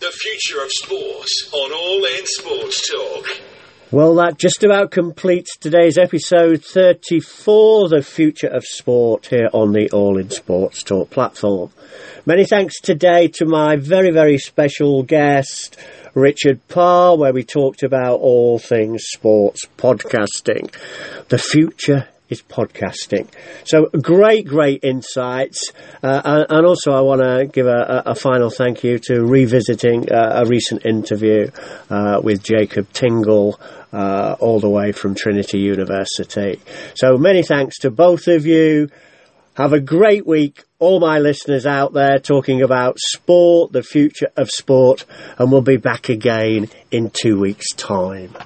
The future of sports on All In Sports Talk. Well, that just about completes today's episode 34, The Future of Sport, here on the All In Sports Talk platform. Many thanks today to my very, very special guest, Richard Parr, where we talked about all things sports podcasting. The future is podcasting. So great, great insights. Uh, and also I want to give a, a, final thank you to revisiting uh, a recent interview uh, with Jacob Tingle, uh, all the way from Trinity University. So many thanks to both of you. Have a great week, all my listeners out there talking about sport, the future of sport, and we'll be back again in two weeks' time.